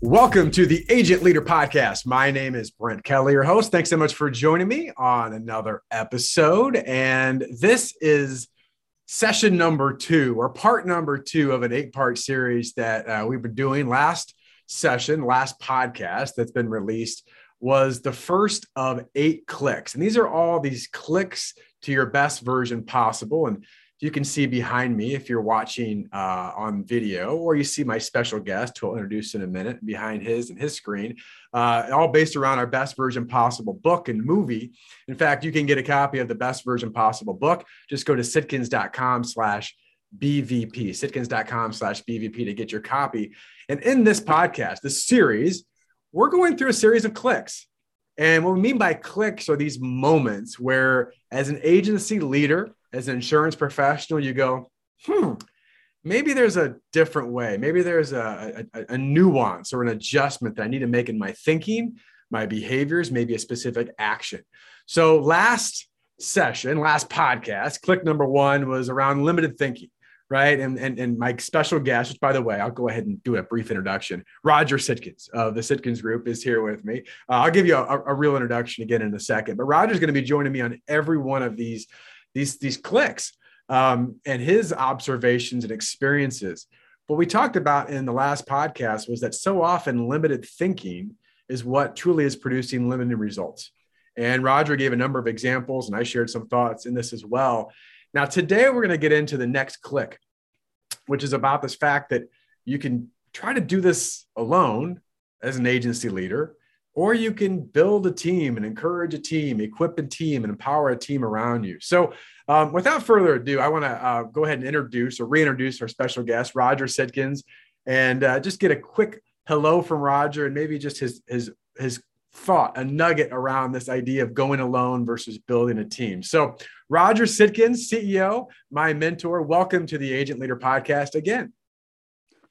Welcome to the Agent Leader Podcast. My name is Brent Kelly, your host. Thanks so much for joining me on another episode. And this is session number two, or part number two of an eight part series that uh, we've been doing. Last session, last podcast that's been released was the first of eight clicks. And these are all these clicks to your best version possible. And you can see behind me if you're watching uh, on video, or you see my special guest, who I'll introduce in a minute, behind his and his screen, uh, all based around our best version possible book and movie. In fact, you can get a copy of the best version possible book. Just go to sitkins.com slash BVP, sitkins.com slash BVP to get your copy. And in this podcast, this series, we're going through a series of clicks. And what we mean by clicks are these moments where, as an agency leader, as an insurance professional, you go, hmm, maybe there's a different way. Maybe there's a, a, a, nuance or an adjustment that I need to make in my thinking, my behaviors, maybe a specific action. So, last session, last podcast, click number one was around limited thinking. Right. And, and, and my special guest, which by the way, I'll go ahead and do a brief introduction. Roger Sitkins of the Sitkins Group is here with me. Uh, I'll give you a, a real introduction again in a second, but Roger's going to be joining me on every one of these these these clicks um, and his observations and experiences. What we talked about in the last podcast was that so often limited thinking is what truly is producing limited results. And Roger gave a number of examples, and I shared some thoughts in this as well. Now, today we're going to get into the next click, which is about this fact that you can try to do this alone as an agency leader, or you can build a team and encourage a team, equip a team, and empower a team around you. So, um, without further ado, I want to uh, go ahead and introduce or reintroduce our special guest, Roger Sitkins, and uh, just get a quick hello from Roger and maybe just his his his thought, a nugget around this idea of going alone versus building a team. So, Roger Sitkins, CEO, my mentor, welcome to the Agent Leader Podcast again.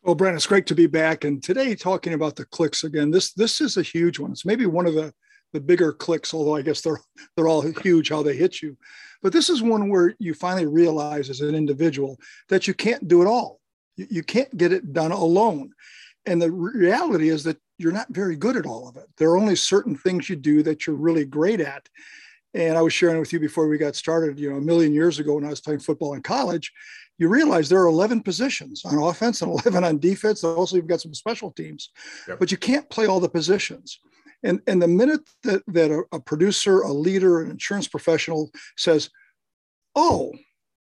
Well, Brent, it's great to be back. And today, talking about the clicks again. This this is a huge one. It's maybe one of the the bigger clicks, although I guess they're they're all huge how they hit you. But this is one where you finally realize as an individual that you can't do it all. You, you can't get it done alone. And the reality is that you're not very good at all of it. There are only certain things you do that you're really great at. And I was sharing with you before we got started, you know, a million years ago when I was playing football in college, you realize there are 11 positions on offense and 11 on defense. Also, you've got some special teams, yep. but you can't play all the positions. And, and the minute that, that a, a producer, a leader, an insurance professional says, Oh,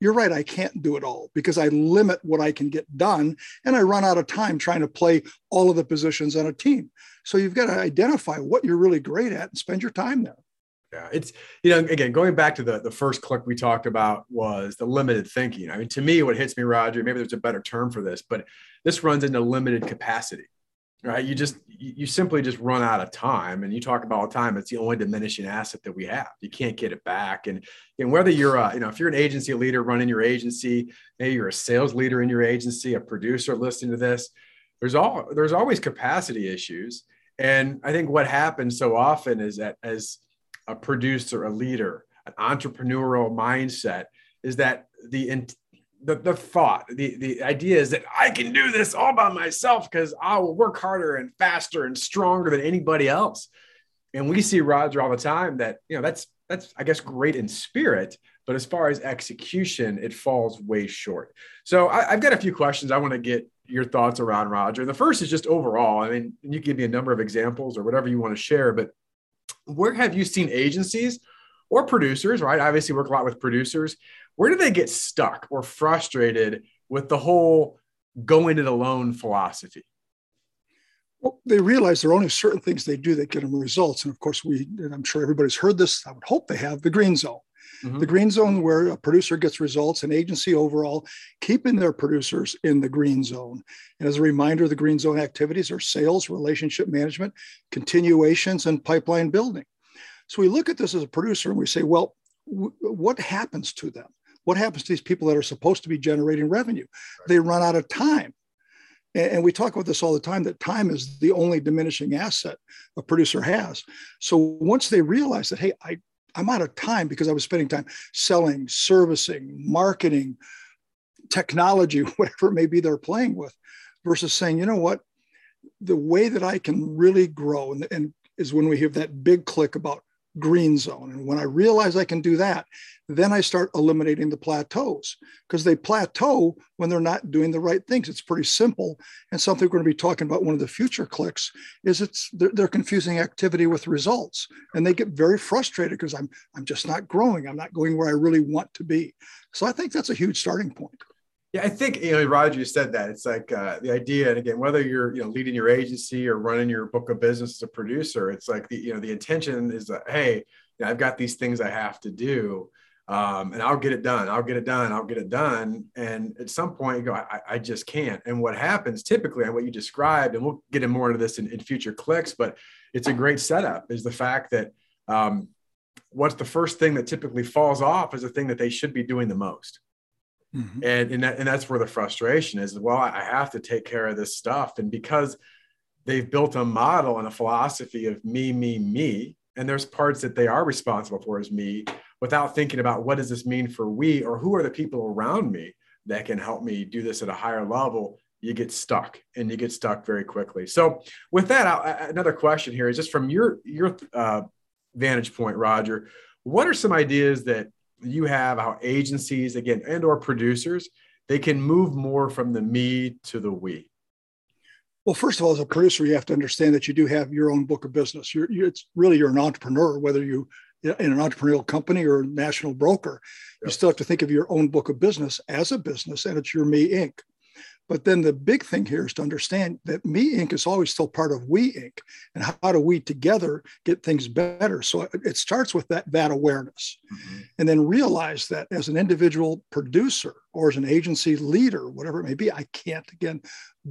you're right, I can't do it all because I limit what I can get done and I run out of time trying to play all of the positions on a team. So you've got to identify what you're really great at and spend your time there. Yeah, it's you know again going back to the the first click we talked about was the limited thinking. I mean, to me, what hits me, Roger, maybe there's a better term for this, but this runs into limited capacity, right? You just you simply just run out of time, and you talk about all the time. It's the only diminishing asset that we have. You can't get it back, and and whether you're a you know if you're an agency leader running your agency, maybe you're a sales leader in your agency, a producer listening to this, there's all there's always capacity issues. And I think what happens so often is that as a producer, a leader, an entrepreneurial mindset is that the the, the thought, the, the idea is that I can do this all by myself because I will work harder and faster and stronger than anybody else. And we see Roger all the time that, you know, that's, that's, I guess, great in spirit, but as far as execution, it falls way short. So I, have got a few questions I want to get your thoughts around Roger. The first is just overall. I mean, you give me a number of examples or whatever you want to share, but where have you seen agencies or producers, right? I obviously work a lot with producers. Where do they get stuck or frustrated with the whole going it alone philosophy? Well, they realize there are only certain things they do that get them results. And of course, we, and I'm sure everybody's heard this, I would hope they have the green zone. Mm-hmm. The green zone, where a producer gets results, an agency overall keeping their producers in the green zone. And as a reminder, the green zone activities are sales, relationship management, continuations, and pipeline building. So we look at this as a producer and we say, well, w- what happens to them? What happens to these people that are supposed to be generating revenue? Right. They run out of time. And we talk about this all the time that time is the only diminishing asset a producer has. So once they realize that, hey, I, I'm out of time because I was spending time selling, servicing, marketing, technology, whatever it may be they're playing with, versus saying, you know what, the way that I can really grow and, and is when we have that big click about green zone. And when I realize I can do that, then I start eliminating the plateaus because they plateau when they're not doing the right things. It's pretty simple. And something we're going to be talking about one of the future clicks is it's they're, they're confusing activity with results. And they get very frustrated because I'm I'm just not growing. I'm not going where I really want to be. So I think that's a huge starting point. Yeah, I think you know, Roger said that. It's like uh, the idea, and again, whether you're you know leading your agency or running your book of business as a producer, it's like the you know the intention is that hey, you know, I've got these things I have to do, um, and I'll get it done. I'll get it done. I'll get it done. And at some point, you go, I, I just can't. And what happens typically, and what you described, and we'll get in more into this in, in future clicks, but it's a great setup. Is the fact that um, what's the first thing that typically falls off is the thing that they should be doing the most Mm-hmm. And, and, that, and that's where the frustration is. Well, I have to take care of this stuff. And because they've built a model and a philosophy of me, me, me, and there's parts that they are responsible for as me without thinking about what does this mean for we or who are the people around me that can help me do this at a higher level you get stuck and you get stuck very quickly so with that I, another question here is just from your your uh, vantage point roger what are some ideas that you have how agencies again and or producers they can move more from the me to the we. Well first of all as a producer you have to understand that you do have your own book of business. You're, you're it's really you're an entrepreneur whether you in an entrepreneurial company or a national broker. Yep. you still have to think of your own book of business as a business and it's your me inc but then the big thing here is to understand that Me Inc. is always still part of We Inc. And how do we together get things better? So it starts with that, that awareness. Mm-hmm. And then realize that as an individual producer or as an agency leader, whatever it may be, I can't again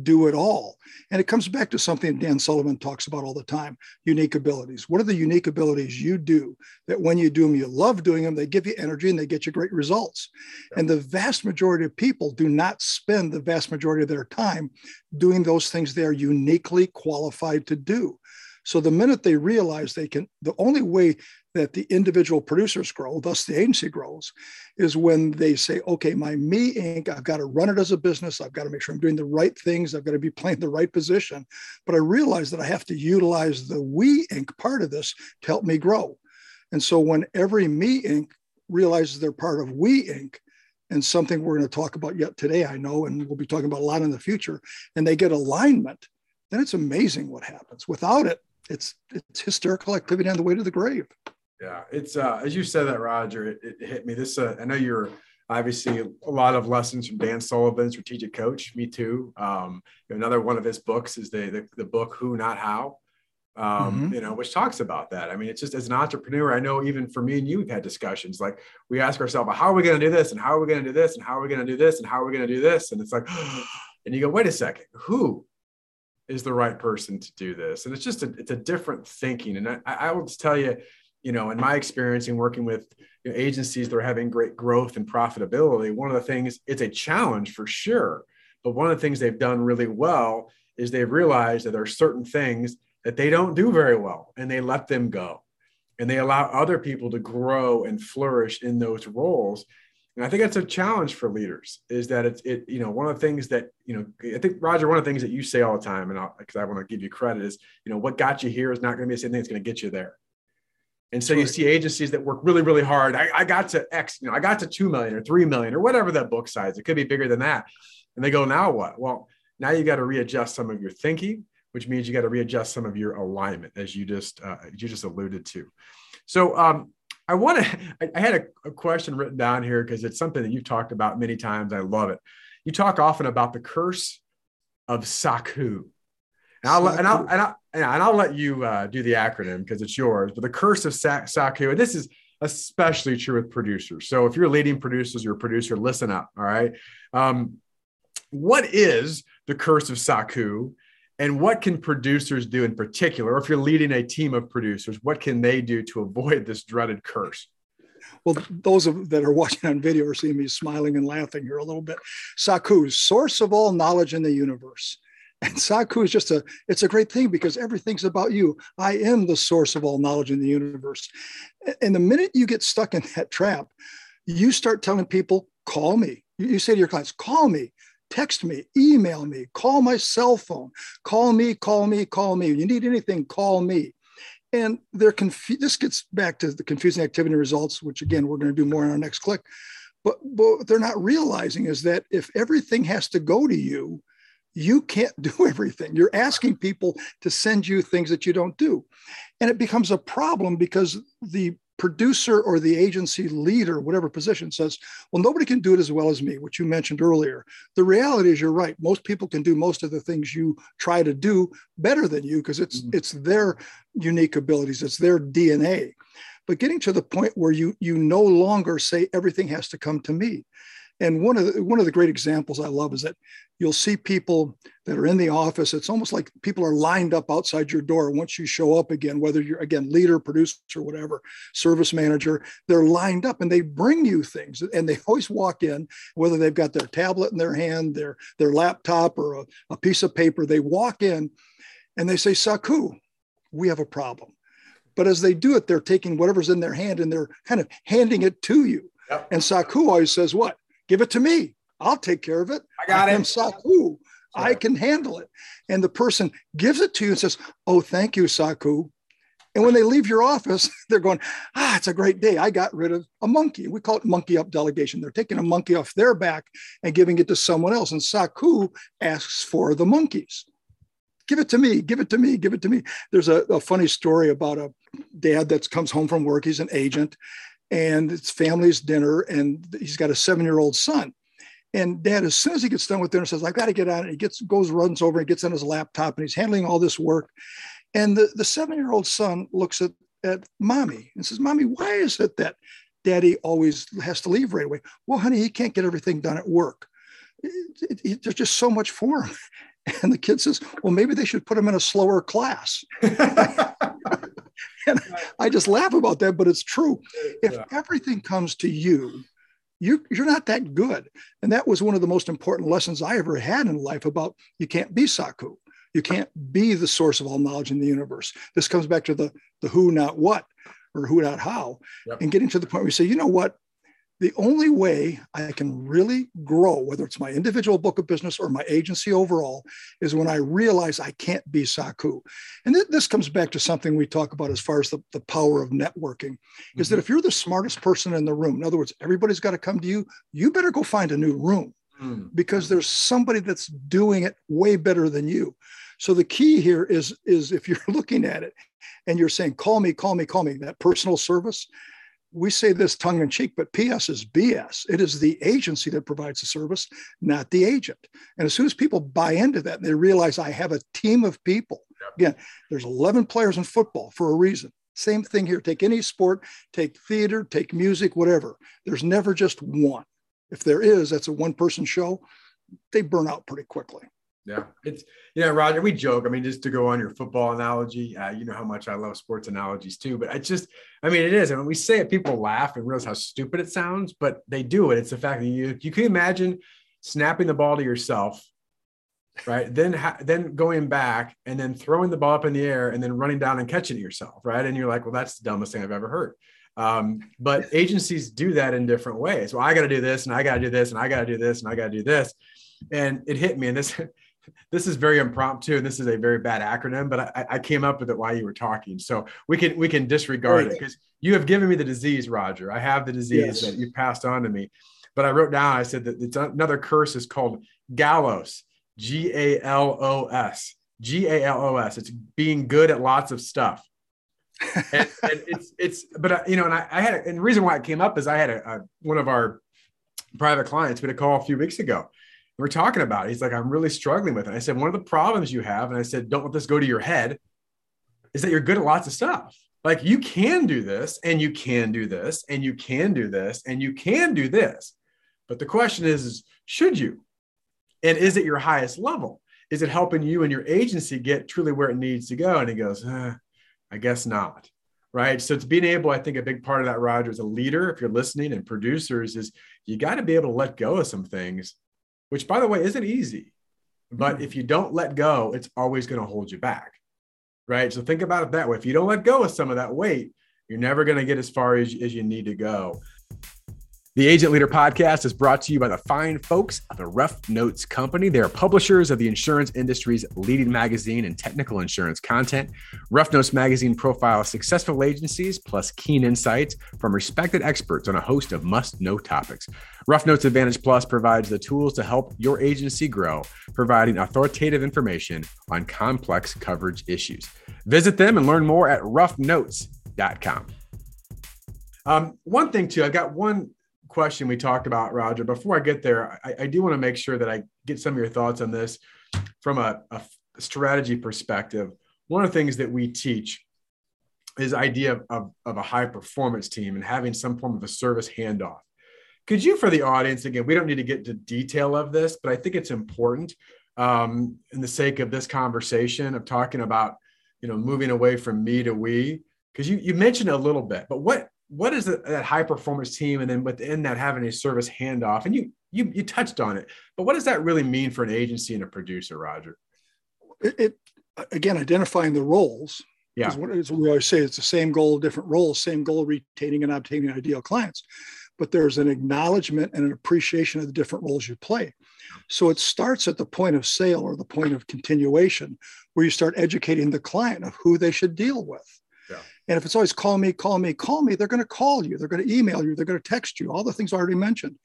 do it all. And it comes back to something Dan Sullivan talks about all the time unique abilities. What are the unique abilities you do that when you do them, you love doing them, they give you energy and they get you great results? Yeah. And the vast majority of people do not spend the vast majority of their time doing those things they are uniquely qualified to do. So the minute they realize they can, the only way that the individual producers grow, thus the agency grows, is when they say, okay, my Me Inc., I've got to run it as a business. I've got to make sure I'm doing the right things. I've got to be playing the right position. But I realize that I have to utilize the We Inc. part of this to help me grow. And so when every Me Inc. realizes they're part of We Inc., and something we're going to talk about yet today, I know, and we'll be talking about a lot in the future, and they get alignment, then it's amazing what happens. Without it, it's it's hysterical activity on the way to the grave. Yeah, it's uh, as you said that, Roger. It, it hit me. This uh, I know you're obviously a lot of lessons from Dan Sullivan, strategic coach. Me too. Um, another one of his books is the the, the book Who Not How. Um, mm-hmm. you know, which talks about that. I mean, it's just as an entrepreneur, I know even for me and you, we've had discussions like we ask ourselves, how are we going to do this? And how are we going to do this? And how are we going to do this? And how are we going to do this? And it's like, and you go, wait a second, who? Is the right person to do this. And it's just a, it's a different thinking. And I, I will just tell you you know in my experience in working with you know, agencies that are having great growth and profitability one of the things it's a challenge for sure. But one of the things they've done really well is they've realized that there are certain things that they don't do very well and they let them go. And they allow other people to grow and flourish in those roles and I think that's a challenge for leaders is that it's, it, you know, one of the things that, you know, I think Roger, one of the things that you say all the time, and because I want to give you credit is, you know, what got you here is not going to be the same thing that's going to get you there. And so you see agencies that work really, really hard. I, I, got to X, you know, I got to 2 million or 3 million or whatever that book size, it could be bigger than that. And they go, now what? Well, now you got to readjust some of your thinking, which means you got to readjust some of your alignment as you just, uh, you just alluded to. So, um, I want to, I had a, a, question written down here because it's something that you've talked about many times. I love it. You talk often about the curse of Saku. And I'll, and I'll, and I'll, and I'll let you uh, do the acronym because it's yours, but the curse of Sa- Saku, and this is especially true with producers. So if you're leading producers, you're a producer, listen up. All right. Um, what is the curse of Saku? And what can producers do in particular, or if you're leading a team of producers, what can they do to avoid this dreaded curse? Well, those of, that are watching on video are seeing me smiling and laughing here a little bit. Saku, source of all knowledge in the universe. And Saku is just a, it's a great thing because everything's about you. I am the source of all knowledge in the universe. And the minute you get stuck in that trap, you start telling people, call me. You say to your clients, call me text me, email me, call my cell phone, call me, call me, call me. You need anything, call me. And they're confused. This gets back to the confusing activity results, which again, we're going to do more in our next click. But, but what they're not realizing is that if everything has to go to you, you can't do everything. You're asking people to send you things that you don't do. And it becomes a problem because the producer or the agency leader, whatever position, says, Well, nobody can do it as well as me, which you mentioned earlier. The reality is, you're right. Most people can do most of the things you try to do better than you because it's, mm-hmm. it's their unique abilities, it's their DNA. But getting to the point where you, you no longer say everything has to come to me. And one of the, one of the great examples I love is that you'll see people that are in the office. It's almost like people are lined up outside your door once you show up again, whether you're again leader, producer, whatever, service manager. They're lined up and they bring you things, and they always walk in, whether they've got their tablet in their hand, their their laptop, or a, a piece of paper. They walk in, and they say, "Saku, we have a problem." But as they do it, they're taking whatever's in their hand and they're kind of handing it to you. Yep. And Saku always says, What? Give it to me. I'll take care of it. I got I it. Saku. I can handle it. And the person gives it to you and says, Oh, thank you, Saku. And when they leave your office, they're going, Ah, it's a great day. I got rid of a monkey. We call it monkey up delegation. They're taking a monkey off their back and giving it to someone else. And Saku asks for the monkeys. Give it to me, give it to me, give it to me. There's a, a funny story about a dad that comes home from work. He's an agent and it's family's dinner, and he's got a seven year old son. And dad, as soon as he gets done with dinner, says, I got to get on it. He gets goes, runs over and gets on his laptop and he's handling all this work. And the, the seven-year-old son looks at, at mommy and says, Mommy, why is it that daddy always has to leave right away? Well, honey, he can't get everything done at work. It, it, it, there's just so much for him. And the kid says, Well, maybe they should put him in a slower class. and I just laugh about that, but it's true. If everything comes to you, you you're not that good. And that was one of the most important lessons I ever had in life about you can't be Saku. You can't be the source of all knowledge in the universe. This comes back to the the who, not what, or who, not how, yep. and getting to the point where you say, you know what, the only way I can really grow, whether it's my individual book of business or my agency overall, is when I realize I can't be Saku. And th- this comes back to something we talk about as far as the, the power of networking mm-hmm. is that mm-hmm. if you're the smartest person in the room, in other words, everybody's got to come to you, you better go find a new room mm-hmm. because there's somebody that's doing it way better than you. So the key here is, is if you're looking at it and you're saying, call me, call me, call me, that personal service, we say this tongue in cheek, but PS is BS. It is the agency that provides the service, not the agent. And as soon as people buy into that, they realize I have a team of people. Again, there's 11 players in football for a reason. Same thing here. Take any sport, take theater, take music, whatever. There's never just one. If there is, that's a one person show. They burn out pretty quickly. Yeah, it's yeah, Roger. We joke. I mean, just to go on your football analogy, uh, you know how much I love sports analogies too. But I just, I mean, it is. And when we say it, people laugh and realize how stupid it sounds, but they do it. It's the fact that you you can imagine snapping the ball to yourself, right? then ha- then going back and then throwing the ball up in the air and then running down and catching it yourself, right? And you're like, well, that's the dumbest thing I've ever heard. Um, but agencies do that in different ways. Well, I got to do this, and I got to do this, and I got to do this, and I got to do this. And it hit me, and this this is very impromptu and this is a very bad acronym but I, I, came up with it while you were talking. So we can we can disregard it because you have given me the disease roger. I have the disease yes. that you passed on to me. But i wrote down i said that it's another curse is called gallos g-a-l-o-s g-a-l-o-s it's being good at lots of stuff. And, and, it's it's but you know and I, I had a, and the reason why it came up is i had a, a one of our private clients had a call a few weeks ago we're talking about it. He's like, I'm really struggling with it. I said, one of the problems you have, and I said, don't let this go to your head, is that you're good at lots of stuff. Like you can do this, and you can do this, and you can do this, and you can do this. But the question is, is should you? And is it your highest level? Is it helping you and your agency get truly where it needs to go? And he goes, eh, I guess not. Right. So it's being able, I think a big part of that, Roger, as a leader, if you're listening and producers, is you got to be able to let go of some things which by the way isn't easy. But mm-hmm. if you don't let go, it's always going to hold you back. Right. So think about it that way. If you don't let go of some of that weight, you're never going to get as far as, as you need to go. The Agent Leader podcast is brought to you by the fine folks of the Rough Notes Company. They are publishers of the insurance industry's leading magazine and technical insurance content. Rough Notes magazine profiles successful agencies plus keen insights from respected experts on a host of must know topics. Rough Notes Advantage Plus provides the tools to help your agency grow, providing authoritative information on complex coverage issues. Visit them and learn more at roughnotes.com. Um, one thing, too, I've got one question we talked about, Roger. Before I get there, I, I do want to make sure that I get some of your thoughts on this from a, a strategy perspective. One of the things that we teach is idea of, of, a high performance team and having some form of a service handoff. Could you, for the audience, again, we don't need to get into detail of this, but I think it's important um, in the sake of this conversation of talking about, you know, moving away from me to we, because you, you mentioned a little bit, but what what is that high performance team and then within that having a service handoff? And you you you touched on it but what does that really mean for an agency and a producer roger? It, it again identifying the roles yeah. is what, is what we always say it's the same goal different roles same goal retaining and obtaining ideal clients. But there's an acknowledgement and an appreciation of the different roles you play. So it starts at the point of sale or the point of continuation where you start educating the client of who they should deal with and if it's always call me, call me, call me, they're going to call you, they're going to email you, they're going to text you, all the things I already mentioned,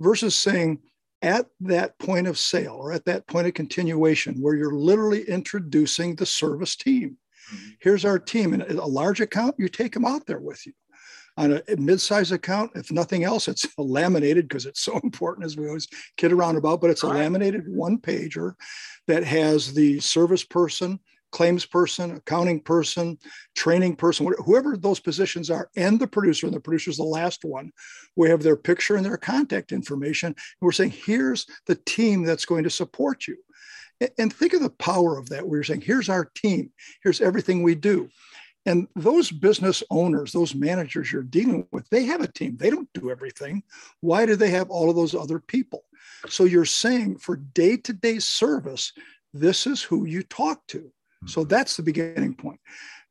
versus saying at that point of sale or at that point of continuation where you're literally introducing the service team. Mm-hmm. Here's our team. And a large account, you take them out there with you. On a mid-size account, if nothing else, it's laminated because it's so important as we always kid around about, but it's a laminated one pager that has the service person, claims person, accounting person, training person, whoever those positions are, and the producer, and the producer is the last one. We have their picture and their contact information. And we're saying, here's the team that's going to support you. And think of the power of that. We're saying, here's our team, here's everything we do. And those business owners, those managers you're dealing with, they have a team. They don't do everything. Why do they have all of those other people? So you're saying for day to day service, this is who you talk to. So that's the beginning point.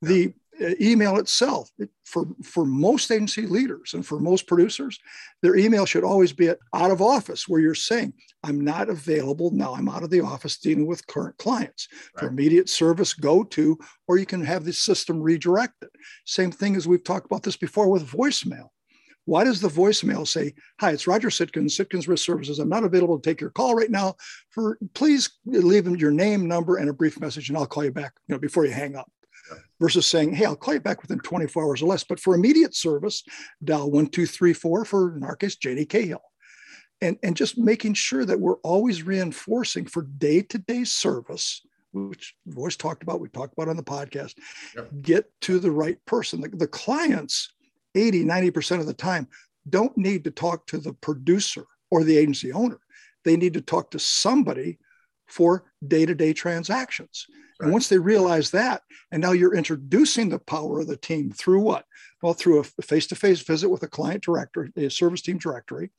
The uh, email itself, for, for most agency leaders and for most producers, their email should always be at out of office, where you're saying, I'm not available now, I'm out of the office dealing with current clients. Right. For immediate service, go to, or you can have the system redirected. Same thing as we've talked about this before with voicemail. Why does the voicemail say, Hi, it's Roger Sitkin, Sitkin's Risk Services. I'm not available to take your call right now. For please leave your name, number, and a brief message, and I'll call you back, you know, before you hang up. Versus saying, Hey, I'll call you back within 24 hours or less. But for immediate service, dial 1234 for in our case, Cahill. And, and just making sure that we're always reinforcing for day-to-day service which we've always talked about, we talked about on the podcast, yep. get to the right person. The, the clients 80, 90% of the time don't need to talk to the producer or the agency owner. They need to talk to somebody for day to day transactions. Right. And once they realize that, and now you're introducing the power of the team through what? Well, through a face to face visit with a client directory, a service team directory,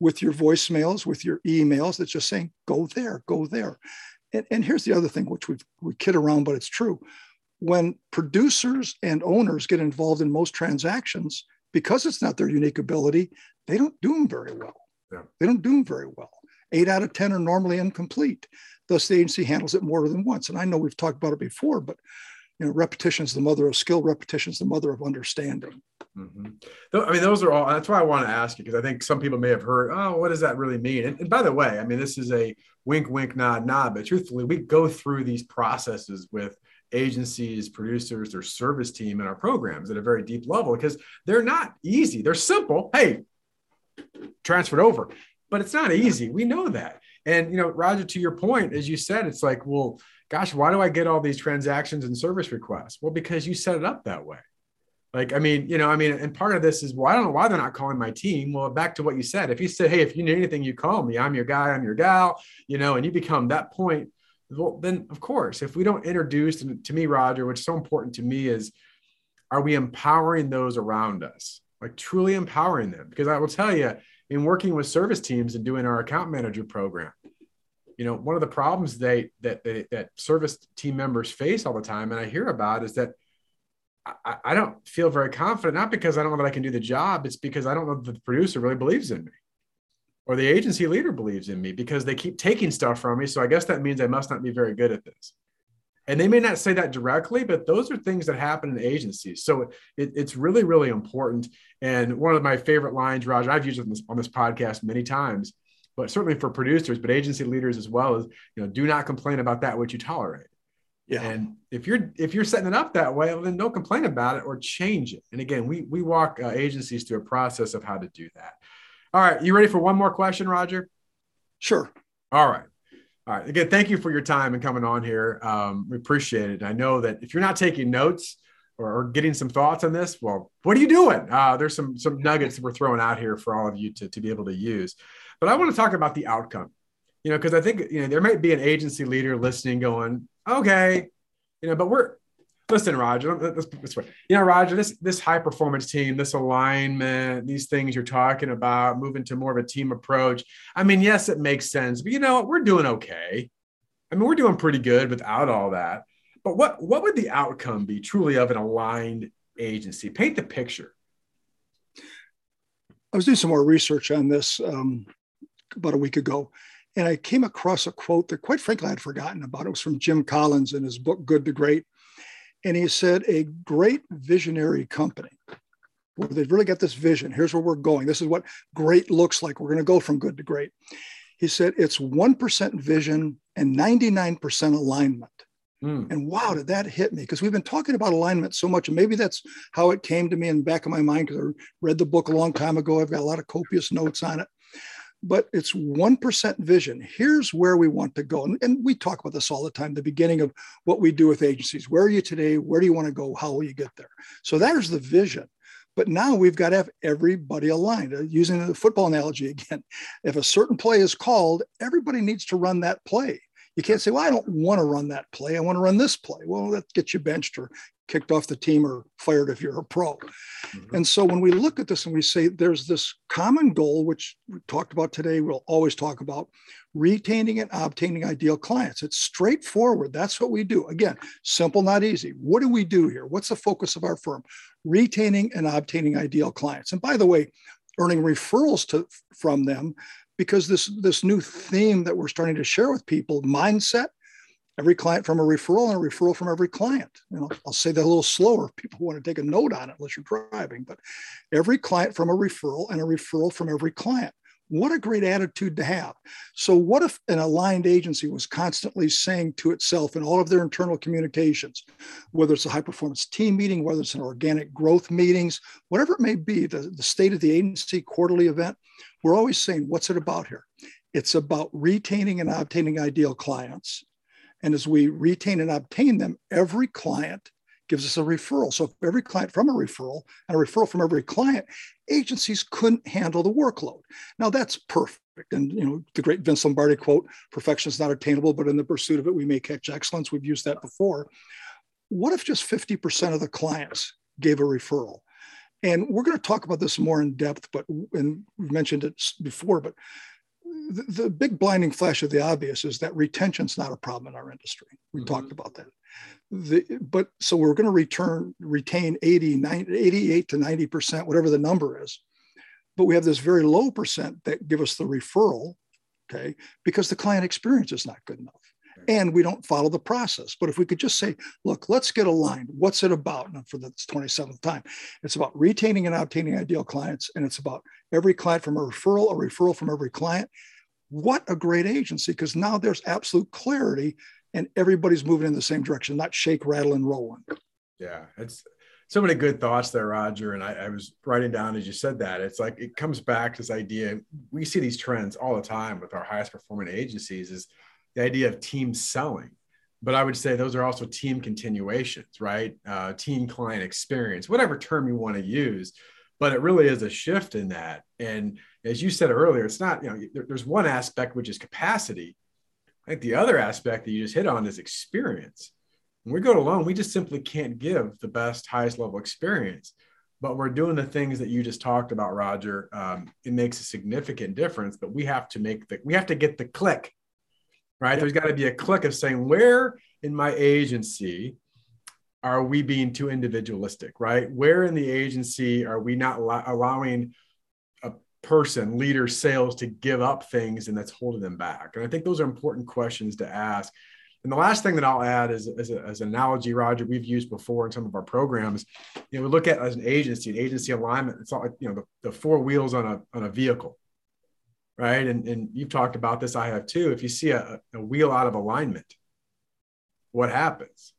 with your voicemails, with your emails that's just saying, go there, go there. And, and here's the other thing, which we we kid around, but it's true when producers and owners get involved in most transactions, because it's not their unique ability, they don't do them very well. Yeah. They don't do them very well. Eight out of 10 are normally incomplete. Thus, the agency handles it more than once. And I know we've talked about it before, but you know, repetition is the mother of skill. Repetition is the mother of understanding. Mm-hmm. I mean, those are all. That's why I want to ask you because I think some people may have heard, "Oh, what does that really mean?" And, and, by the way, I mean, this is a wink, wink, nod, nod. But truthfully, we go through these processes with agencies, producers, their service team and our programs at a very deep level because they're not easy. They're simple. Hey, transferred over, but it's not easy. We know that. And you know, Roger, to your point, as you said, it's like, well, gosh, why do I get all these transactions and service requests? Well, because you set it up that way. Like, I mean, you know, I mean, and part of this is, well, I don't know why they're not calling my team. Well, back to what you said, if you said, hey, if you need anything, you call me. I'm your guy. I'm your gal. You know, and you become that point well, then of course, if we don't introduce, and to me, Roger, what's so important to me is, are we empowering those around us? Like truly empowering them? Because I will tell you, in working with service teams and doing our account manager program, you know, one of the problems they that they, that service team members face all the time, and I hear about, is that I, I don't feel very confident, not because I don't know that I can do the job, it's because I don't know that the producer really believes in me or the agency leader believes in me because they keep taking stuff from me. So I guess that means I must not be very good at this. And they may not say that directly, but those are things that happen in agencies. So it, it's really, really important. And one of my favorite lines, Roger, I've used it on this, on this podcast many times, but certainly for producers, but agency leaders as well, is you know, do not complain about that which you tolerate. Yeah. And if you're if you're setting it up that way, well, then don't complain about it or change it. And again, we we walk uh, agencies through a process of how to do that. All right, you ready for one more question, Roger? Sure. All right. All right. Again, thank you for your time and coming on here. Um, we appreciate it. I know that if you're not taking notes or, or getting some thoughts on this, well, what are you doing? Uh, there's some some nuggets that we're throwing out here for all of you to, to be able to use. But I want to talk about the outcome. You know, because I think you know there might be an agency leader listening, going, "Okay, you know," but we're listen, Roger, let's way. You know, Roger, this this high performance team, this alignment, these things you're talking about, moving to more of a team approach. I mean, yes, it makes sense, but you know what? We're doing okay. I mean, we're doing pretty good without all that. But what what would the outcome be truly of an aligned agency? Paint the picture. I was doing some more research on this um, about a week ago, and I came across a quote that, quite frankly, I had forgotten about. It was from Jim Collins in his book Good to Great and he said, a great visionary company where they've really got this vision. Here's where we're going. This is what great looks like. We're going to go from good to great. He said, it's 1% vision and 99% alignment. Mm. And wow, did that hit me? Because we've been talking about alignment so much. And maybe that's how it came to me in the back of my mind because I read the book a long time ago. I've got a lot of copious notes on it but it's 1% vision. Here's where we want to go. And, and, we talk about this all the time, the beginning of what we do with agencies. Where are you today? Where do you want to go? How will you get there? So there's the vision. But now we've got to have everybody aligned. Uh, using the football analogy again, if a certain play is called, everybody needs to run that play. You can't say, well, I don't want to run that play. I want to run this play. Well, that gets you benched or kicked off the team or fired if you're a pro. Mm-hmm. And so when we look at this and we say there's this common goal, which we talked about today, we'll always talk about retaining and obtaining ideal clients. It's straightforward. That's what we do. Again, simple, not easy. What do we do here? What's the focus of our firm? Retaining and obtaining ideal clients. And by the way, earning referrals to, from them because this this new theme that we're starting to share with people mindset every client from a referral and a referral from every client. You know i'll say that a little slower people want to take a note on it unless you're driving but every client from a referral and a referral from every client what a great attitude to have. So, what if an aligned agency was constantly saying to itself in all of their internal communications, whether it's a high performance team meeting, whether it's an organic growth meetings, whatever it may be, the, the state of the agency quarterly event, we're always saying, what's it about here? It's about retaining and obtaining ideal clients. And as we retain and obtain them, every client gives us a referral. So every client from a referral and a referral from every client, agencies couldn't handle the workload. Now that's perfect. And you know, the great Vince Lombardi quote, perfection is not attainable, but in the pursuit of it, we may catch excellence. We've used that before. What if just 50% of the clients gave a referral? And we're going to talk about this more in depth, but and we've mentioned it before, but the, the, big blinding flash of the obvious is that retention is not a problem in our industry. We mm-hmm. talked about that the, but so we're going to return retain 80 90, 88 to 90 percent whatever the number is but we have this very low percent that give us the referral okay because the client experience is not good enough and we don't follow the process but if we could just say look let's get aligned what's it about and for the 27th time it's about retaining and obtaining ideal clients and it's about every client from a referral a referral from every client what a great agency because now there's absolute clarity and everybody's moving in the same direction, not shake, rattle, and roll. Yeah, it's so many good thoughts there, Roger. And I, I, was writing down as you said that. It's like it comes back to this idea. We see these trends all the time with our highest performing agencies is the idea of team selling. But I would say those are also team continuations, right? Uh, team client experience, whatever term you want to use. But it really is a shift in that. And as you said earlier, it's not, you know, there, there's one aspect which is capacity, I think the other aspect that you just hit on is experience. When we go to loan, we just simply can't give the best, highest level experience. But we're doing the things that you just talked about, Roger. Um, it makes a significant difference, but we have to make the we have to get the click, right? Yep. There's got to be a click of saying where in my agency are we being too individualistic, right? Where in the agency are we not allowing a person, leader, sales to give up things and that's holding them back? And I think those are important questions to ask. And the last thing that I'll add is as, as an analogy, Roger, we've used before in some of our programs. You know, we look at as an agency, an agency alignment. It's all like you know the, the four wheels on a on a vehicle, right? And and you've talked about this. I have too. If you see a, a wheel out of alignment, what happens?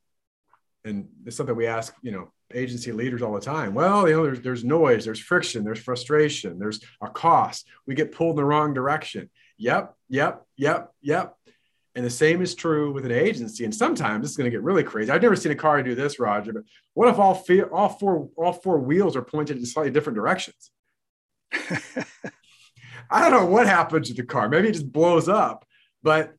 and it's something we ask, you know, agency leaders all the time. Well, you know, there's there's noise, there's friction, there's frustration, there's a cost. We get pulled in the wrong direction. Yep, yep, yep, yep. And the same is true with an agency. And sometimes it's going to get really crazy. I've never seen a car do this, Roger. But what if all fe- all four all four wheels are pointed in slightly different directions? I don't know what happens to the car. Maybe it just blows up. But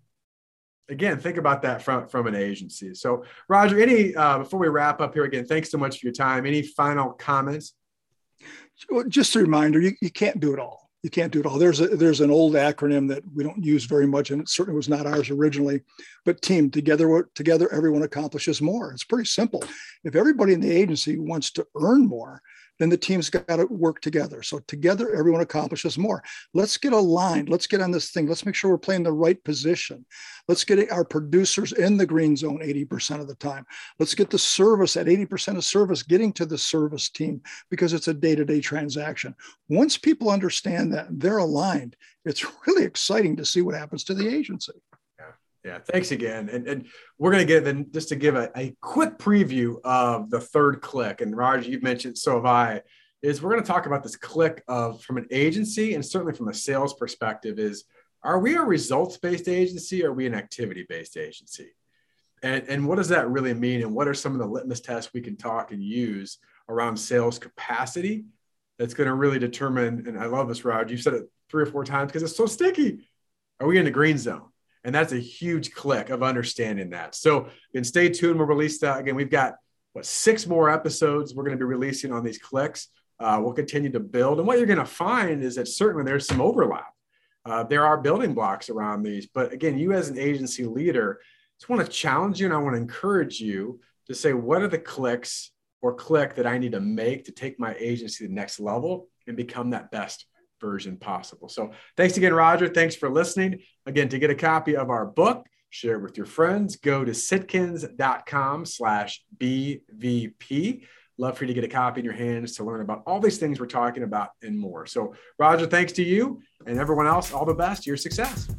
again, think about that from, from an agency. So, Roger, any uh, before we wrap up here again, thanks so much for your time. Any final comments? Just a reminder: you, you can't do it all. You can't do it all. There's a, there's an old acronym that we don't use very much, and it certainly was not ours originally. But team together, together, everyone accomplishes more. It's pretty simple. If everybody in the agency wants to earn more, then the team's got to work together. So together, everyone accomplishes more. Let's get aligned. Let's get on this thing. Let's make sure we're playing the right position. Let's get our producers in the green zone 80% of the time. Let's get the service at 80% of service getting to the service team because it's a day-to-day transaction. Once people understand that they're aligned, it's really exciting to see what happens to the agency. Yeah, yeah. thanks again. And, and we're going to get then just to give a, a quick preview of the third click. And Raj, you've mentioned, so have I, is we're going to talk about this click of from an agency and certainly from a sales perspective is are we a results based agency or are we an activity based agency? And, and what does that really mean? And what are some of the litmus tests we can talk and use around sales capacity that's going to really determine? And I love this, Rod. You've said it three or four times because it's so sticky. Are we in the green zone? And that's a huge click of understanding that. So, and stay tuned. We'll release that again. We've got what six more episodes we're going to be releasing on these clicks. Uh, we'll continue to build. And what you're going to find is that certainly there's some overlap. Uh, there are building blocks around these. But again, you as an agency leader, I just want to challenge you and I want to encourage you to say, what are the clicks or click that I need to make to take my agency to the next level and become that best version possible. So thanks again, Roger. Thanks for listening. Again, to get a copy of our book, share it with your friends, go to sitkins.com slash BVP. Love for you to get a copy in your hands to learn about all these things we're talking about and more. So, Roger, thanks to you and everyone else. All the best. Your success.